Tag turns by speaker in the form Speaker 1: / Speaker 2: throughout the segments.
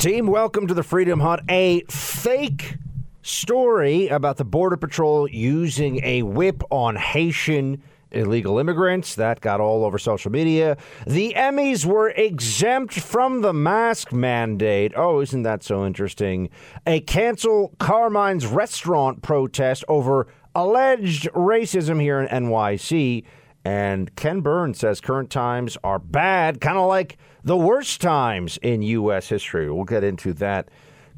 Speaker 1: Team, welcome to the Freedom Hut. A fake story about the Border Patrol using a whip on Haitian illegal immigrants. That got all over social media. The Emmys were exempt from the mask mandate. Oh, isn't that so interesting? A cancel Carmine's restaurant protest over alleged racism here in NYC. And Ken Burns says current times are bad, kind of like the worst times in U.S. history. We'll get into that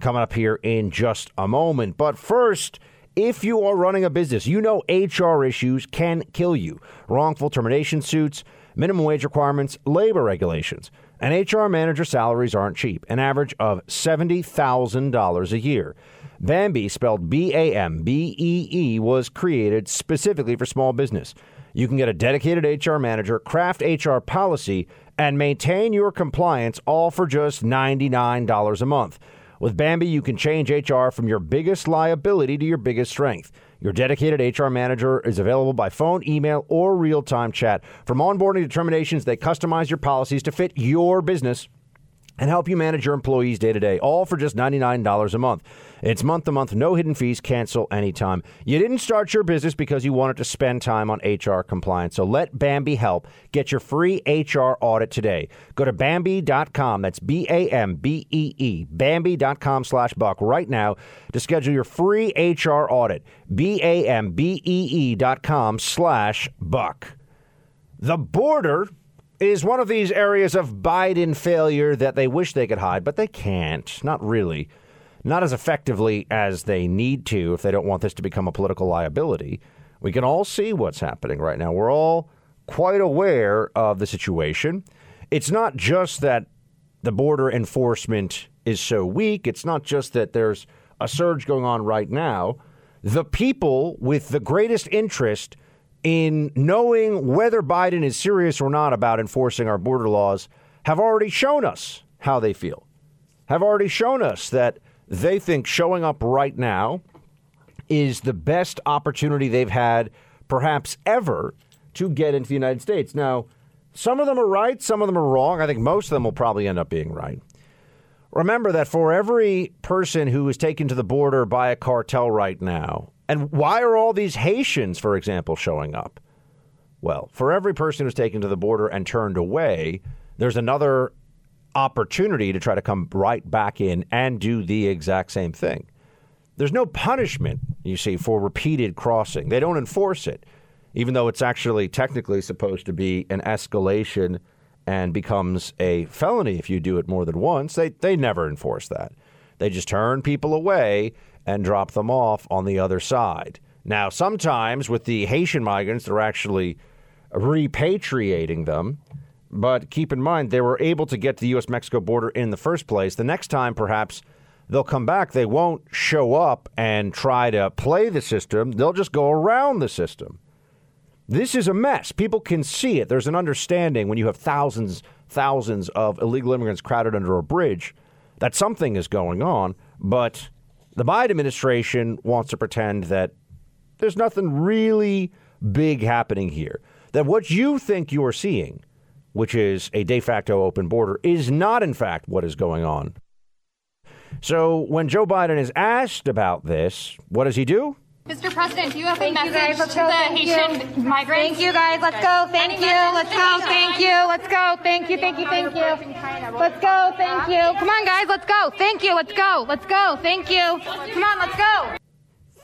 Speaker 1: coming up here in just a moment. But first, if you are running a business, you know HR issues can kill you. Wrongful termination suits, minimum wage requirements, labor regulations. And HR manager salaries aren't cheap, an average of $70,000 a year. Bambee, spelled B A M B E E, was created specifically for small business. You can get a dedicated HR manager, craft HR policy, and maintain your compliance all for just $99 a month. With Bambee, you can change HR from your biggest liability to your biggest strength. Your dedicated HR manager is available by phone, email, or real time chat. From onboarding determinations, they customize your policies to fit your business and help you manage your employees day to day, all for just $99 a month. It's month to month, no hidden fees, cancel anytime. You didn't start your business because you wanted to spend time on HR compliance, so let Bambee help. Get your free HR audit today. Go to Bambee.com, that's B A M B E E, Bambee.com slash buck right now to schedule your free HR audit. B A M B E E dot com slash buck. The border is one of these areas of Biden failure that they wish they could hide, but they can't. Not really. Not as effectively as they need to if they don't want this to become a political liability. We can all see what's happening right now. We're all quite aware of the situation. It's not just that the border enforcement is so weak, it's not just that there's a surge going on right now. The people with the greatest interest in knowing whether Biden is serious or not about enforcing our border laws have already shown us how they feel, have already shown us that they think showing up right now is the best opportunity they've had, perhaps ever, to get into the United States. Now, some of them are right, some of them are wrong. I think most of them will probably end up being right. Remember that for every person who is taken to the border by a cartel right now, and why are all these Haitians, for example, showing up? Well, for every person who's taken to the border and turned away, there's another opportunity to try to come right back in and do the exact same thing. There's no punishment, you see, for repeated crossing. They don't enforce it, even though it's actually technically supposed to be an escalation and becomes a felony if you do it more than once. They, they never enforce that. They just turn people away and drop them off on the other side. Now, sometimes with the Haitian migrants, they're actually repatriating them. But keep in mind, they were able to get to the U.S. Mexico border in the first place. The next time, perhaps, they'll come back. They won't show up and try to play the system, they'll just go around the system. This is a mess. People can see it. There's an understanding when you have thousands, thousands of illegal immigrants crowded under a bridge that something is going on. But the Biden administration wants to pretend that there's nothing really big happening here. That what you think you're seeing which is a de facto open border, is not, in fact, what is going on. So when Joe Biden is asked about this, what does he do?
Speaker 2: Mr. President, do you have
Speaker 3: Thank
Speaker 2: a
Speaker 3: you
Speaker 2: message
Speaker 3: guys.
Speaker 2: to the
Speaker 3: Thank
Speaker 2: Haitian
Speaker 3: you.
Speaker 2: migrants?
Speaker 3: Thank you guys. Let's go. Thank
Speaker 2: Any
Speaker 3: you. Let's go. Thank you. Let's go. Thank you. Thank you. Thank you. Let's go. Thank you. Come on, guys. Let's go. Thank you. Let's go. Let's go. Thank you. Come on. Let's go.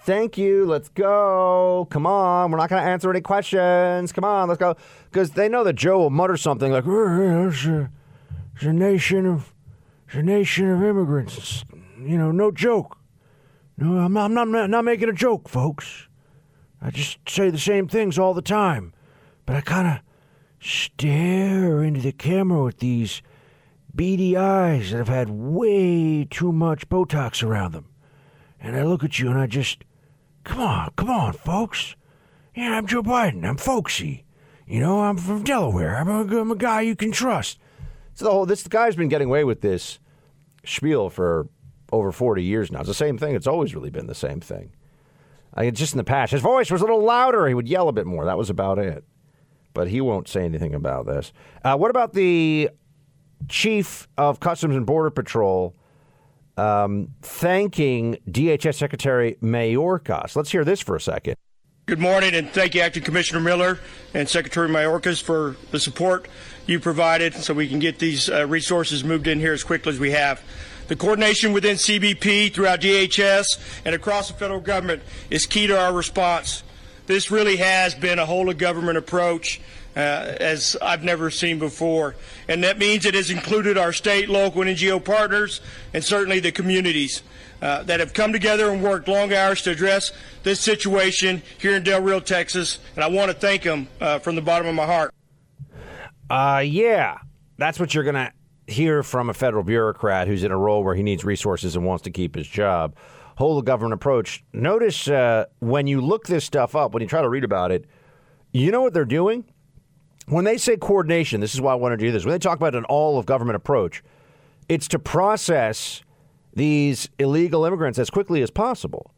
Speaker 1: Thank you. Let's go. Come on. We're not going to answer any questions. Come on. Let's go. Because they know that Joe will mutter something like, "Oh, it's a, it's a nation of, it's a nation of immigrants. You know, no joke. No, I'm not, I'm not, I'm not making a joke, folks. I just say the same things all the time. But I kind of stare into the camera with these beady eyes that have had way too much Botox around them. And I look at you and I just, come on, come on, folks. Yeah, I'm Joe Biden. I'm folksy. You know, I'm from Delaware. I'm a, I'm a guy you can trust. So the whole, this guy's been getting away with this spiel for over 40 years now. It's the same thing. It's always really been the same thing. I, mean, just in the past, his voice was a little louder. He would yell a bit more. That was about it. But he won't say anything about this. Uh, what about the chief of Customs and Border Patrol um, thanking DHS Secretary Mayorkas. Let's hear this for a second.
Speaker 2: Good morning, and thank you, Acting Commissioner Miller and Secretary Mayorkas, for the support you provided so we can get these uh, resources moved in here as quickly as we have. The coordination within CBP, throughout DHS, and across the federal government is key to our response. This really has been a whole of government approach as I've never seen before. And that means it has included our state, local, and NGO partners, and certainly the communities uh, that have come together and worked long hours to address this situation here in Del Rio, Texas. And I want to thank them uh, from the bottom of my heart.
Speaker 1: Uh, yeah, that's what you're going to hear from a federal bureaucrat who's in a role where he needs resources and wants to keep his job. Whole of government approach. Notice uh, when you look this stuff up, when you try to read about it, you know what they're doing? When they say coordination, this is why I want to do this. When they talk about an all of government approach, it's to process these illegal immigrants as quickly as possible.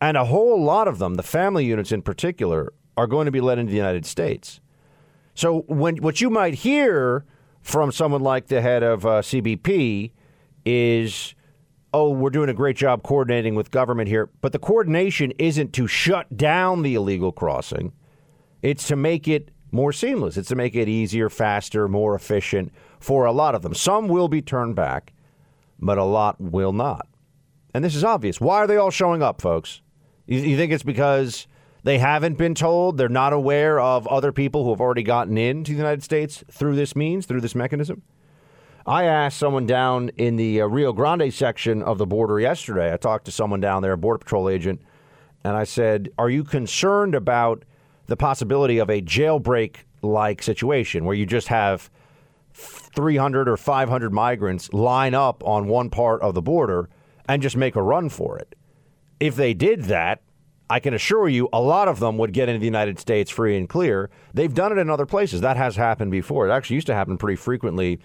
Speaker 1: And a whole lot of them, the family units in particular, are going to be led into the United States. So when what you might hear from someone like the head of uh, CBP is, "Oh, we're doing a great job coordinating with government here," but the coordination isn't to shut down the illegal crossing; it's to make it more seamless. It's to make it easier, faster, more efficient for a lot of them. Some will be turned back, but a lot will not. And this is obvious. Why are they all showing up, folks? You, you think it's because they haven't been told, they're not aware of other people who have already gotten into the United States through this means, through this mechanism? I asked someone down in the uh, Rio Grande section of the border yesterday. I talked to someone down there, a Border Patrol agent, and I said, Are you concerned about the possibility of a jailbreak like situation where you just have 300 or 500 migrants line up on one part of the border and just make a run for it? If they did that, I can assure you a lot of them would get into the United States free and clear. They've done it in other places. That has happened before. It actually used to happen pretty frequently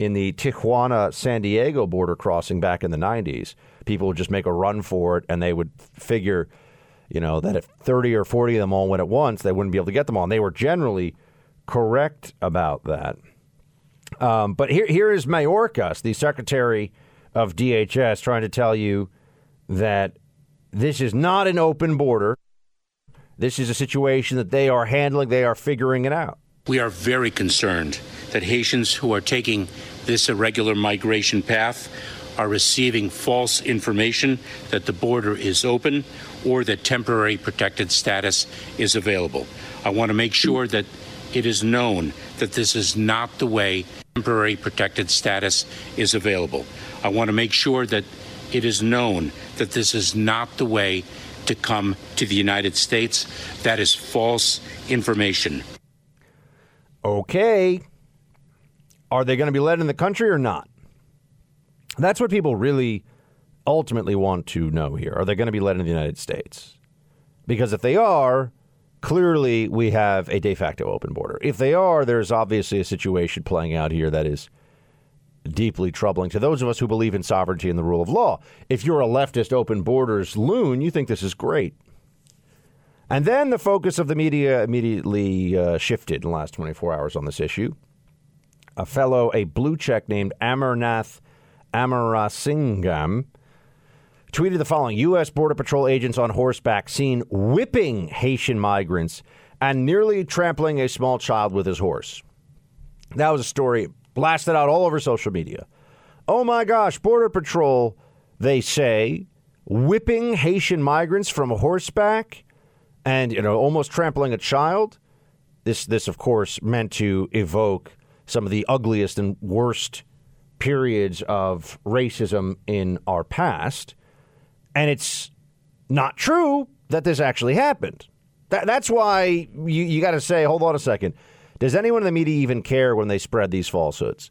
Speaker 1: in the Tijuana San Diego border crossing back in the 90s. People would just make a run for it and they would figure, you know, that if 30 or 40 of them all went at once, they wouldn't be able to get them all. And they were generally correct about that. Um, but here, here is Mayorkas, the secretary of DHS, trying to tell you that this is not an open border. This is a situation that they are handling, they are figuring it out.
Speaker 4: We are very concerned that Haitians who are taking this irregular migration path are receiving false information that the border is open or that temporary protected status is available. I want to make sure that it is known that this is not the way temporary protected status is available. I want to make sure that it is known that this is not the way to come to the United States. That is false information.
Speaker 1: Okay. Are they going to be led in the country or not? That's what people really ultimately want to know here. Are they going to be led into the United States? Because if they are, clearly we have a de facto open border. If they are, there's obviously a situation playing out here that is deeply troubling to those of us who believe in sovereignty and the rule of law. If you're a leftist open borders loon, you think this is great. And then the focus of the media immediately uh, shifted in the last 24 hours on this issue. A fellow, a blue check named Amarnath Amarasingam, tweeted the following U.S. Border Patrol agents on horseback seen whipping Haitian migrants and nearly trampling a small child with his horse. That was a story blasted out all over social media. Oh my gosh, Border Patrol, they say, whipping Haitian migrants from horseback and, you know, almost trampling a child. This, this, of course, meant to evoke some of the ugliest and worst periods of racism in our past. And it's not true that this actually happened. That, that's why you, you got to say, hold on a second. Does anyone in the media even care when they spread these falsehoods?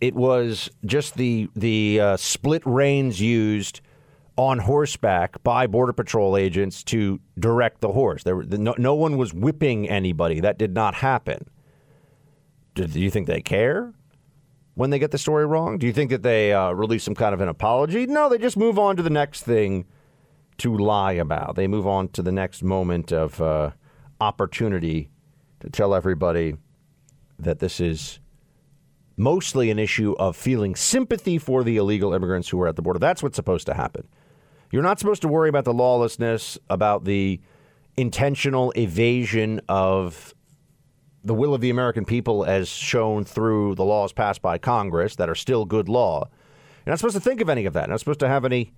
Speaker 1: It was just the the uh, split reins used on horseback by border patrol agents to direct the horse. There, no, no one was whipping anybody. That did not happen. Do, do, you think they care when they get the story wrong? Do you think that they uh, release some kind of an apology? No, they just move on to the next thing to lie about. They move on to the next moment of uh, opportunity to tell everybody that this is mostly an issue of feeling sympathy for the illegal immigrants who are at the border. That's what's supposed to happen. You're not supposed to worry about the lawlessness, about the intentional evasion of the will of the American people as shown through the laws passed by Congress that are still good law. You're not supposed to think of any of that. You're not supposed to have any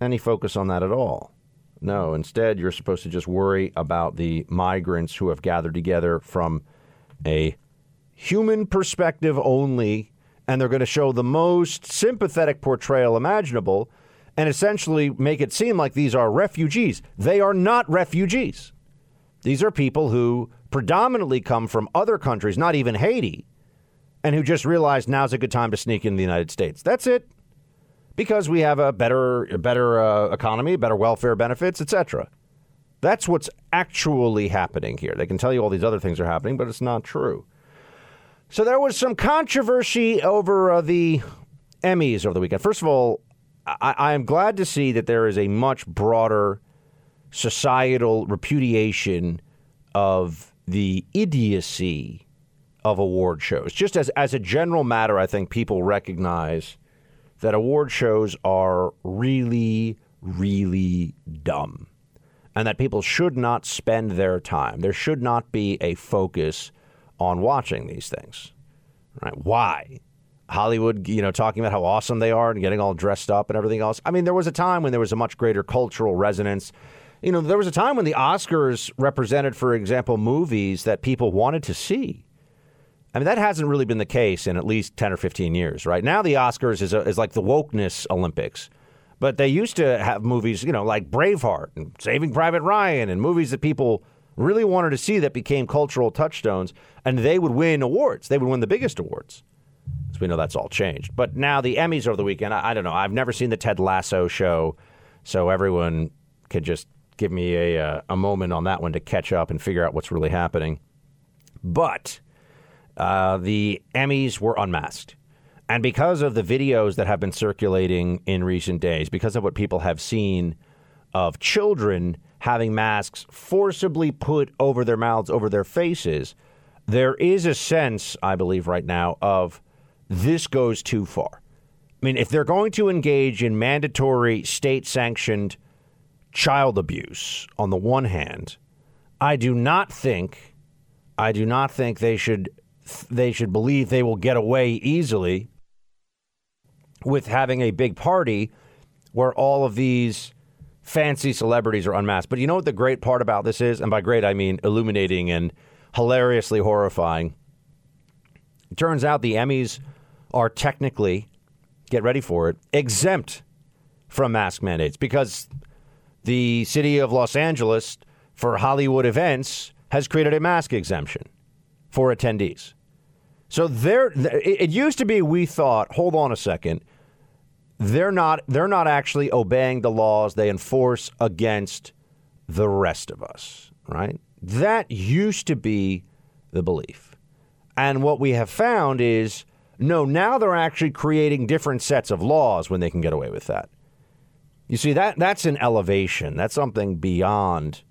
Speaker 1: any focus on that at all. No, instead you're supposed to just worry about the migrants who have gathered together from a human perspective only and they're going to show the most sympathetic portrayal imaginable and essentially make it seem like these are refugees. They are not refugees. These are people who predominantly come from other countries, not even Haiti, and who just realized now's a good time to sneak in the United States. That's it. Because we have a better, a better uh, economy, better welfare benefits, etc. That's what's actually happening here. They can tell you all these other things are happening, but it's not true. So there was some controversy over uh, the Emmys over the weekend. First of all, I, I am glad to see that there is a much broader societal repudiation of the idiocy of award shows. Just as, as a general matter, I think people recognize that award shows are really, really dumb and that people should not spend their time. There should not be a focus on watching these things. Right? Why? Hollywood, you know, talking about how awesome they are and getting all dressed up and everything else. I mean, there was a time when there was a much greater cultural resonance. You know, there was a time when the Oscars represented, for example, movies that people wanted to see. I mean, that hasn't really been the case in at least 10 or 15 years, right? Now the Oscars is, a, is like the wokeness Olympics. But they used to have movies, you know, like Braveheart and Saving Private Ryan and movies that people really wanted to see that became cultural touchstones, and they would win awards. They would win the biggest awards. So we know that's all changed. But now the Emmys over the weekend, I, I don't know. I've never seen the Ted Lasso show, so everyone could just give me a, uh, a moment on that one to catch up and figure out what's really happening. But uh, the Emmys were unmasked. And because of the videos that have been circulating in recent days, because of what people have seen of children having masks forcibly put over their mouths, over their faces, there is a sense, I believe, right now, of this goes too far. I mean, if they're going to engage in mandatory state sanctioned child abuse on the one hand, I do not think I do not think they should they should believe they will get away easily with having a big party where all of these fancy celebrities are unmasked. But you know what the great part about this is? And by great, I mean illuminating and hilariously horrifying. It turns out the Emmys are technically, get ready for it, exempt from mask mandates because the city of Los Angeles, for Hollywood events, has created a mask exemption for attendees. So there, it used to be we thought, hold on a second, they're not they're not actually obeying the laws they enforce against the rest of us, right? That used to be the belief. And what we have found is no, now they're actually creating different sets of laws when they can get away with that. You see that that's an elevation. That's something beyond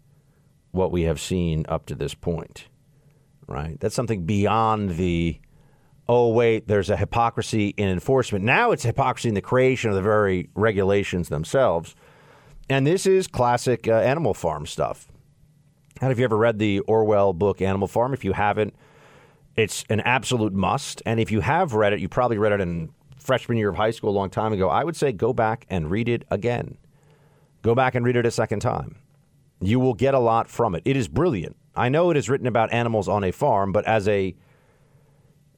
Speaker 1: what we have seen up to this point. Right? That's something beyond the oh, wait, there's a hypocrisy in enforcement. Now it's hypocrisy in the creation of the very regulations themselves. And this is classic uh, Animal Farm stuff. And if you ever read the Orwell book Animal Farm? If you haven't, it's an absolute must. And if you have read it, you probably read it in freshman year of high school a long time ago. I would say go back and read it again. Go back and read it a second time. You will get a lot from it. It is brilliant. I know it is written about animals on a farm, but as a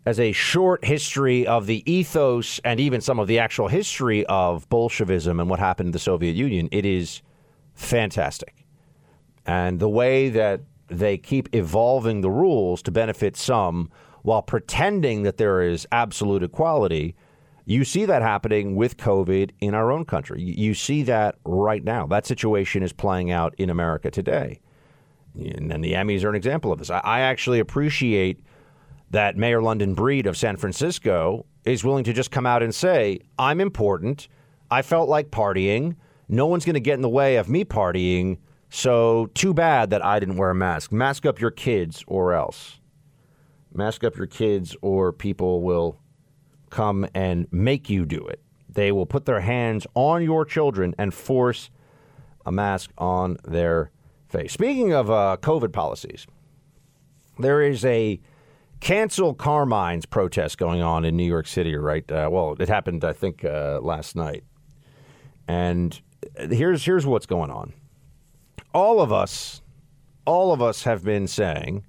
Speaker 1: as a short history of the ethos and even some of the actual history of Bolshevism and what happened to the Soviet Union, it is fantastic. And the way that they keep evolving the rules to benefit some while pretending that there is absolute equality, you see that happening with COVID in our own country. You see that right now. That situation is playing out in America today. And the Emmys are an example of this. I actually appreciate that Mayor London Breed of San Francisco is willing to just come out and say, I'm important. I felt like partying. No one's going to get in the way of me partying. So, too bad that I didn't wear a mask. Mask up your kids or else. Mask up your kids or people will come and make you do it. They will put their hands on your children and force a mask on their face. Speaking of uh, COVID policies, there is a cancel Carmine's protest going on in New York City, right? Uh, well, it happened, I think, uh, last night. And here's here's what's going on. All of us, all of us have been saying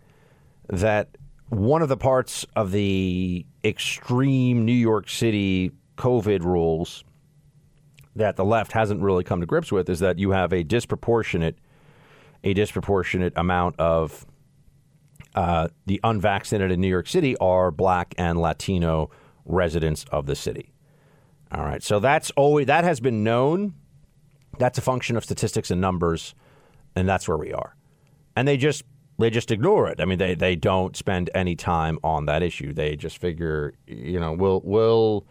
Speaker 1: that one of the parts of the extreme New York City COVID rules that the left hasn't really come to grips with is that you have a disproportionate a disproportionate amount of uh, the unvaccinated in New York City are black and Latino residents of the city. All right, so that's always that has been known. That's a function of statistics and numbers, and that's where we are. And they just they just ignore it. I mean, they, they don't spend any time on that issue. They just figure, you know, we'll we'll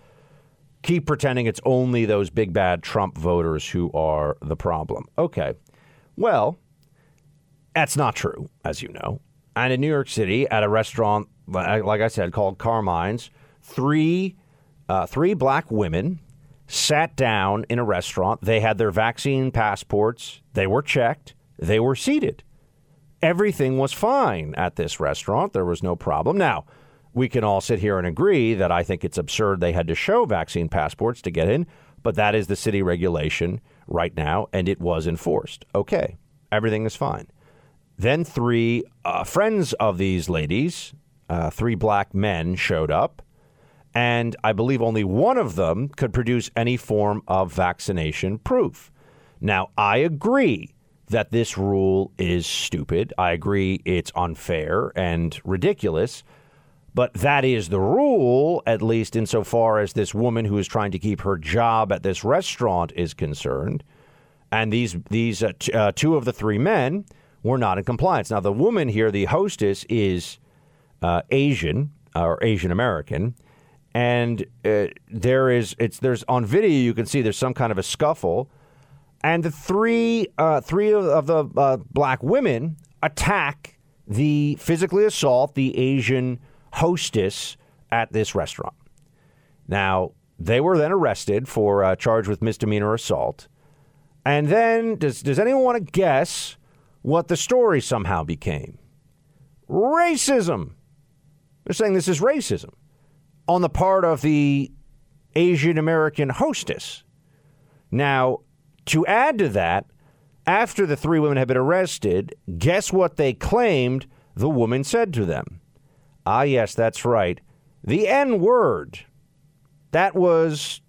Speaker 1: keep pretending it's only those big bad Trump voters who are the problem. Okay, well, that's not true, as you know. And in New York City, at a restaurant, like I said, called Carmine's, three uh, three black women sat down in a restaurant. They had their vaccine passports. They were checked. They were seated. Everything was fine at this restaurant. There was no problem. Now, we can all sit here and agree that I think it's absurd they had to show vaccine passports to get in, but that is the city regulation right now, and it was enforced. Okay, everything is fine. Then three uh, friends of these ladies, uh, three black men, showed up and I believe only one of them could produce any form of vaccination proof. Now, I agree that this rule is stupid. I agree it's unfair and ridiculous. But that is the rule, at least insofar as this woman who is trying to keep her job at this restaurant is concerned. And these these uh, t- uh, two of the three men were not in compliance. Now, the woman here, the hostess, is uh, Asian or Asian American, and uh, there is it's there's on video you can see there's some kind of a scuffle, and the three uh, three of the uh, black women attack the physically assault the Asian hostess at this restaurant. Now they were then arrested for uh, charged with misdemeanor assault, and then does does anyone want to guess what the story somehow became? Racism. They're saying this is racism on the part of the Asian American hostess. Now, to add to that, after the three women had been arrested, guess what they claimed the woman said to them? Ah, yes, that's right. The N word. That was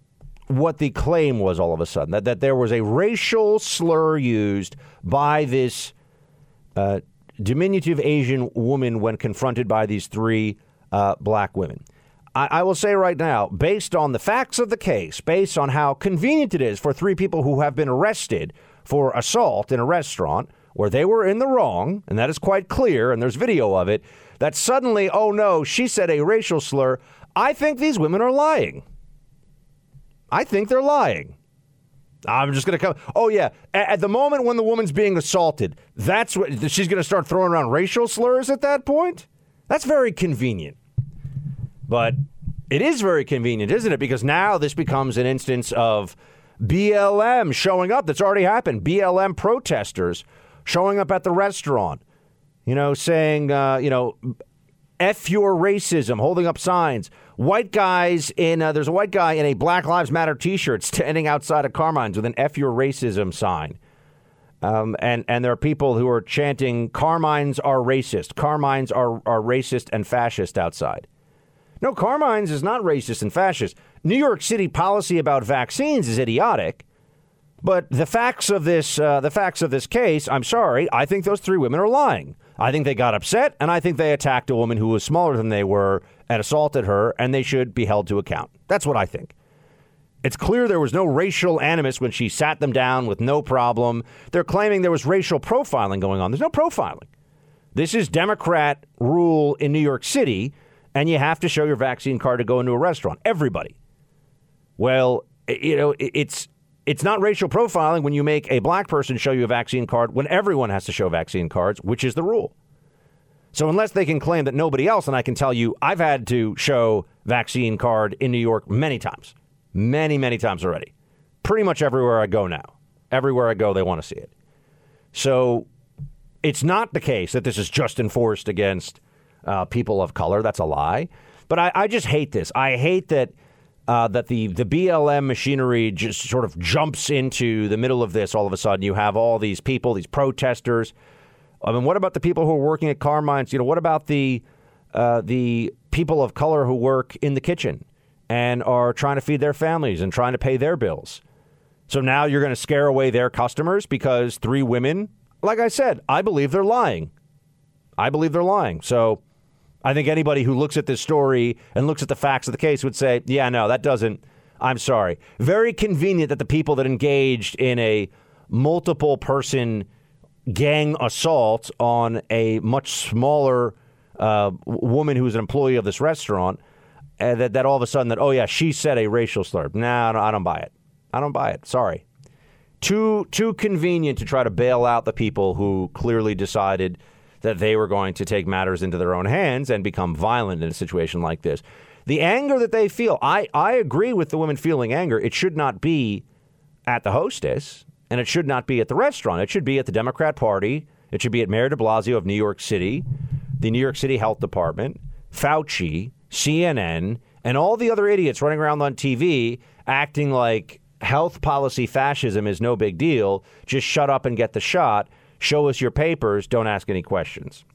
Speaker 1: what the claim was all of a sudden that, that there was a racial slur used by this uh, diminutive Asian woman when confronted by these three uh, black women. I, I will say right now, based on the facts of the case, based on how convenient it is for three people who have been arrested for assault in a restaurant where they were in the wrong, and that is quite clear, and there's video of it, that suddenly, oh no, she said a racial slur. I think these women are lying. I think they're lying. I'm just going to come. Oh, yeah. At, the moment when the woman's being assaulted, that's what she's going to start throwing around racial slurs at that point? That's very convenient. But it is very convenient, isn't it? Because now this becomes an instance of BLM showing up. That's already happened. BLM protesters showing up at the restaurant, you know, saying, uh, you know, F your racism, holding up signs. White guys in, uh, there's a white guy in a Black Lives Matter t shirt standing outside of Carmine's with an F your racism sign. Um, and, and there are people who are chanting, Carmines are racist. Carmines are, are racist and fascist outside. No, Carmine's is not racist and fascist. New York City policy about vaccines is idiotic. But the facts of this, uh, the facts of this case, I'm sorry, I think those three women are lying. I think they got upset, and I think they attacked a woman who was smaller than they were and assaulted her, and they should be held to account. That's what I think. It's clear there was no racial animus when she sat them down with no problem. They're claiming there was racial profiling going on. There's no profiling. This is Democrat rule in New York City and you have to show your vaccine card to go into a restaurant. Everybody. Well, you know, it's it's not racial profiling when you make a black person show you a vaccine card when everyone has to show vaccine cards, which is the rule. So unless they can claim that nobody else, and I can tell you, I've had to show vaccine card in New York many times, many, many times already. Pretty much everywhere I go now. Everywhere I go, they want to see it. So it's not the case that this is just enforced against uh, people of color. That's a lie. But I, I just hate this. I hate that uh, that the the BLM machinery just sort of jumps into the middle of this. All of a sudden, you have all these people, these protesters. I mean, what about the people who are working at Carmine's? You know, what about the uh, the people of color who work in the kitchen and are trying to feed their families and trying to pay their bills? So now you're going to scare away their customers because three women. Like I said, I believe they're lying. I believe they're lying. So I think anybody who looks at this story and looks at the facts of the case would say, yeah, no, that doesn't. I'm sorry. Very convenient that the people that engaged in a multiple person gang assault on a much smaller uh, woman who was an employee of this restaurant, uh, that, that all of a sudden that, oh, yeah, she said a racial slur. Nah, I don't, I don't buy it. I don't buy it. Sorry. Too, too convenient to try to bail out the people who clearly decided – that they were going to take matters into their own hands and become violent in a situation like this. The anger that they feel, I, I agree with the women feeling anger. It should not be at the hostess and it should not be at the restaurant. It should be at the Democrat Party. It should be at Mayor de Blasio of New York City, the New York City Health Department, Fauci, CNN, and all the other idiots running around on TV acting like health policy fascism is no big deal. Just shut up and get the shot. Show us your papers. Don't ask any questions.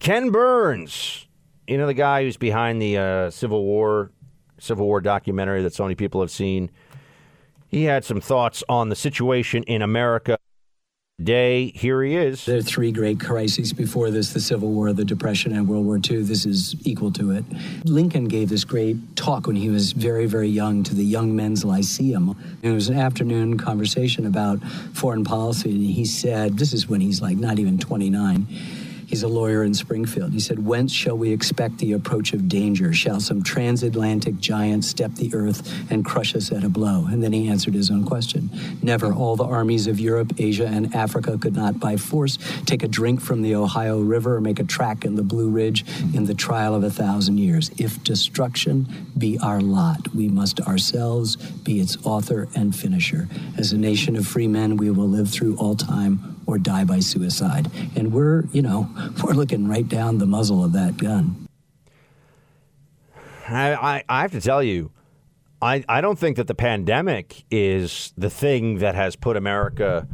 Speaker 1: Ken Burns, you know the guy who's behind the uh, Civil War Civil War documentary that so many people have seen. He had some thoughts on the situation in America day. Here he is.
Speaker 5: There are three great crises before this the Civil War, the Depression, and World War II. This is equal to it. Lincoln gave this great talk when he was very, very young to the Young Men's Lyceum. It was an afternoon conversation about foreign policy, and he said, This is when he's like not even 29 He's a lawyer in Springfield. He said, Whence shall we expect the approach of danger? Shall some transatlantic giant step the earth and crush us at a blow? And then he answered his own question. Never. All the armies of Europe, Asia, and Africa could not by force take a drink from the Ohio River or make a track in the Blue Ridge in the trial of a thousand years. If destruction be our lot, we must ourselves be its author and finisher. As a nation of free men, we will live through all time or die by suicide. And we're, you know, we're looking right down the muzzle of that gun.
Speaker 1: I, I, I have to tell you, I, I don't think that the pandemic is the thing that has put America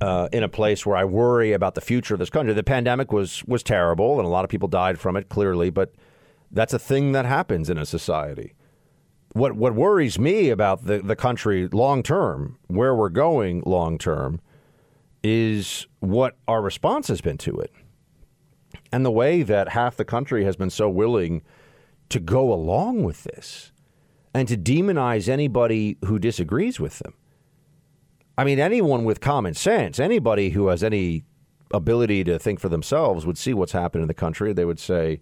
Speaker 1: uh, in a place where I worry about the future of this country. The pandemic was was terrible, and a lot of people died from it, clearly. But that's a thing that happens in a society. What what worries me about the, the country long term, where we're going long term, is what our response has been to it. And the way that half the country has been so willing to go along with this and to demonize anybody who disagrees with them. I mean, anyone with common sense, anybody who has any ability to think for themselves would see what's happened in the country. They would say,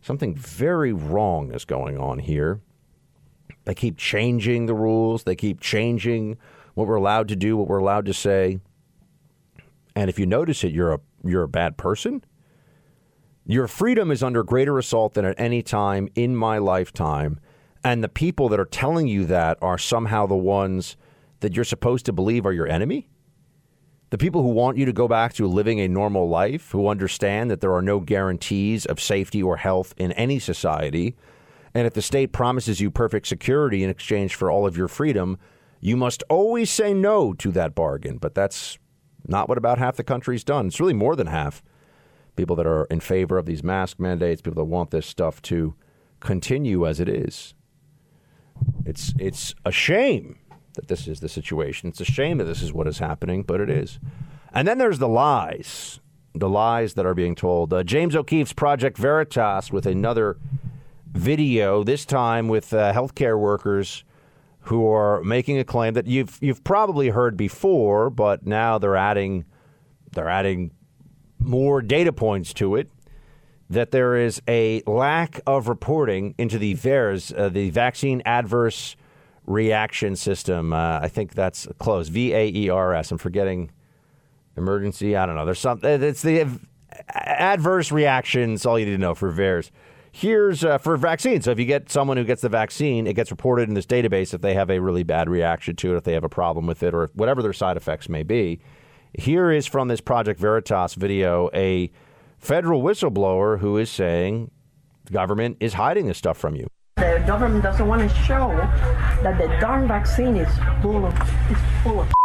Speaker 1: something very wrong is going on here. They keep changing the rules, they keep changing what we're allowed to do, what we're allowed to say. And if you notice it, you're a you're a bad person. Your freedom is under greater assault than at any time in my lifetime. And the people that are telling you that are somehow the ones that you're supposed to believe are your enemy? The people who want you to go back to living a normal life, who understand that there are no guarantees of safety or health in any society, and if the state promises you perfect security in exchange for all of your freedom, you must always say no to that bargain. But that's not what about half the country's done. It's really more than half. People that are in favor of these mask mandates, people that want this stuff to continue as it is. It's it's a shame that this is the situation. It's a shame that this is what is happening, but it is. And then there's the lies, the lies that are being told. Uh, James O'Keefe's Project Veritas with another video, this time with uh, healthcare workers who are making a claim that you've you've probably heard before, but now they're adding they're adding more data points to it. That there is a lack of reporting into the VAERS, uh, the Vaccine Adverse Reaction System. Uh, I think that's close. V A E R S. I'm forgetting emergency. I don't know. There's some. It's the adverse reactions. All you need to know for VAERS. Here's uh, for vaccines. So if you get someone who gets the vaccine, it gets reported in this database if they have a really bad reaction to it, if they have a problem with it, or whatever their side effects may be. Here is from this Project Veritas video a federal whistleblower who is saying the government is hiding this stuff from you.
Speaker 6: The government doesn't want to show that the darn vaccine is full of, is full of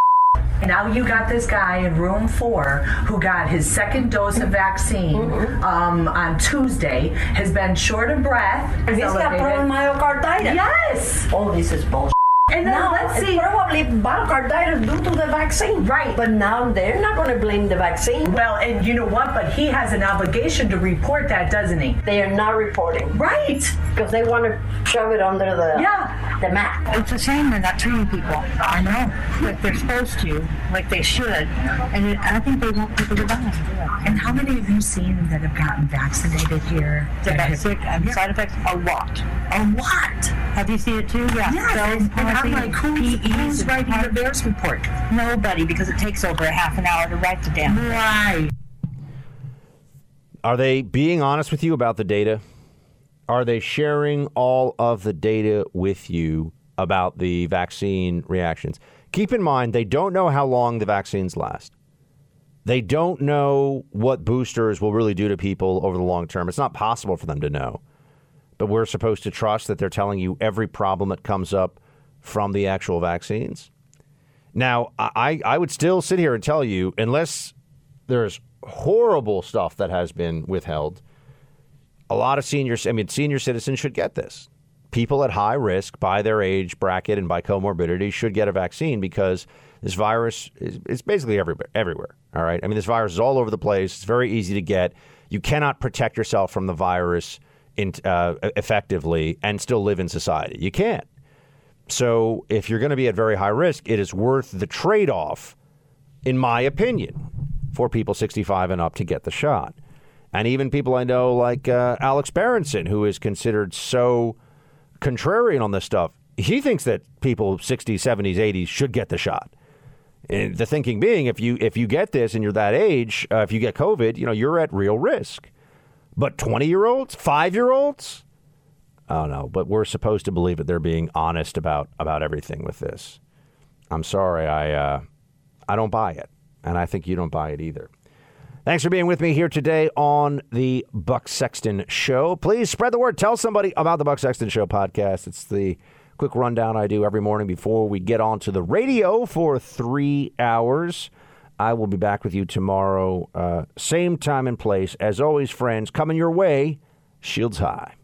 Speaker 7: now you got this guy in room four who got his second dose of vaccine um, on Tuesday, has been short of breath.
Speaker 6: He's got myocarditis.
Speaker 7: Yes.
Speaker 6: All this is bullshit.
Speaker 7: And then
Speaker 6: no,
Speaker 7: let's see.
Speaker 6: probably myocarditis due to the vaccine.
Speaker 7: Right.
Speaker 6: But now they're not going to blame the vaccine.
Speaker 7: Well, and you know what? But he has an obligation to report that, doesn't he?
Speaker 6: They are not reporting
Speaker 7: Right.
Speaker 6: because they want to shove it under the
Speaker 7: Yeah.
Speaker 6: the mat.
Speaker 8: It's a shame they're not treating people. I know. Like they're supposed to, like they should. And it, I think they want people to die.
Speaker 7: And how many have you seen that have gotten vaccinated here?
Speaker 8: That got sick and side effects a lot.
Speaker 7: A lot.
Speaker 8: Have you seen it too? Yeah.
Speaker 7: Yes.
Speaker 8: Cells
Speaker 7: And, and I'm like, who's, who's writing the
Speaker 8: heart-
Speaker 7: VAERS report?
Speaker 8: Nobody, because it takes over a half an hour to write the damn. thing.
Speaker 7: Right.
Speaker 1: Are they being honest with you about the data? Are they sharing all of the data with you about the vaccine reactions? Keep in mind, they don't know how long the vaccines last. They don't know what boosters will really do to people over the long term. It's not possible for them to know. But we're supposed to trust that they're telling you every problem that comes up from the actual vaccines. Now, I, I would still sit here and tell you, unless there's horrible stuff that has been withheld, a lot of seniors, I mean, senior citizens should get this. People at high risk by their age bracket and by comorbidity should get a vaccine because this virus is it's basically everywhere. Everywhere. All right. I mean, this virus is all over the place. It's very easy to get. You cannot protect yourself from the virus in, uh, effectively and still live in society. You can't. So if you're going to be at very high risk, it is worth the trade off, in my opinion, for people 65 and up to get the shot. And even people I know, like uh, Alex Berenson, who is considered so contrarian on this stuff, he thinks that people 60s, 70s, 80s should get the shot. And the thinking being, if you if you get this and you're that age, uh, if you get COVID, you know you're at real risk. But 20 year olds, five year olds, I don't know. But we're supposed to believe that they're being honest about about everything with this. I'm sorry, I uh, I don't buy it, and I think you don't buy it either. Thanks for being with me here today on the Buck Sexton Show. Please spread the word. Tell somebody about the Buck Sexton Show podcast. It's the quick rundown I do every morning before we get on to the radio for three hours. I will be back with you tomorrow, uh, same time and place. As always, friends, coming your way, shields high.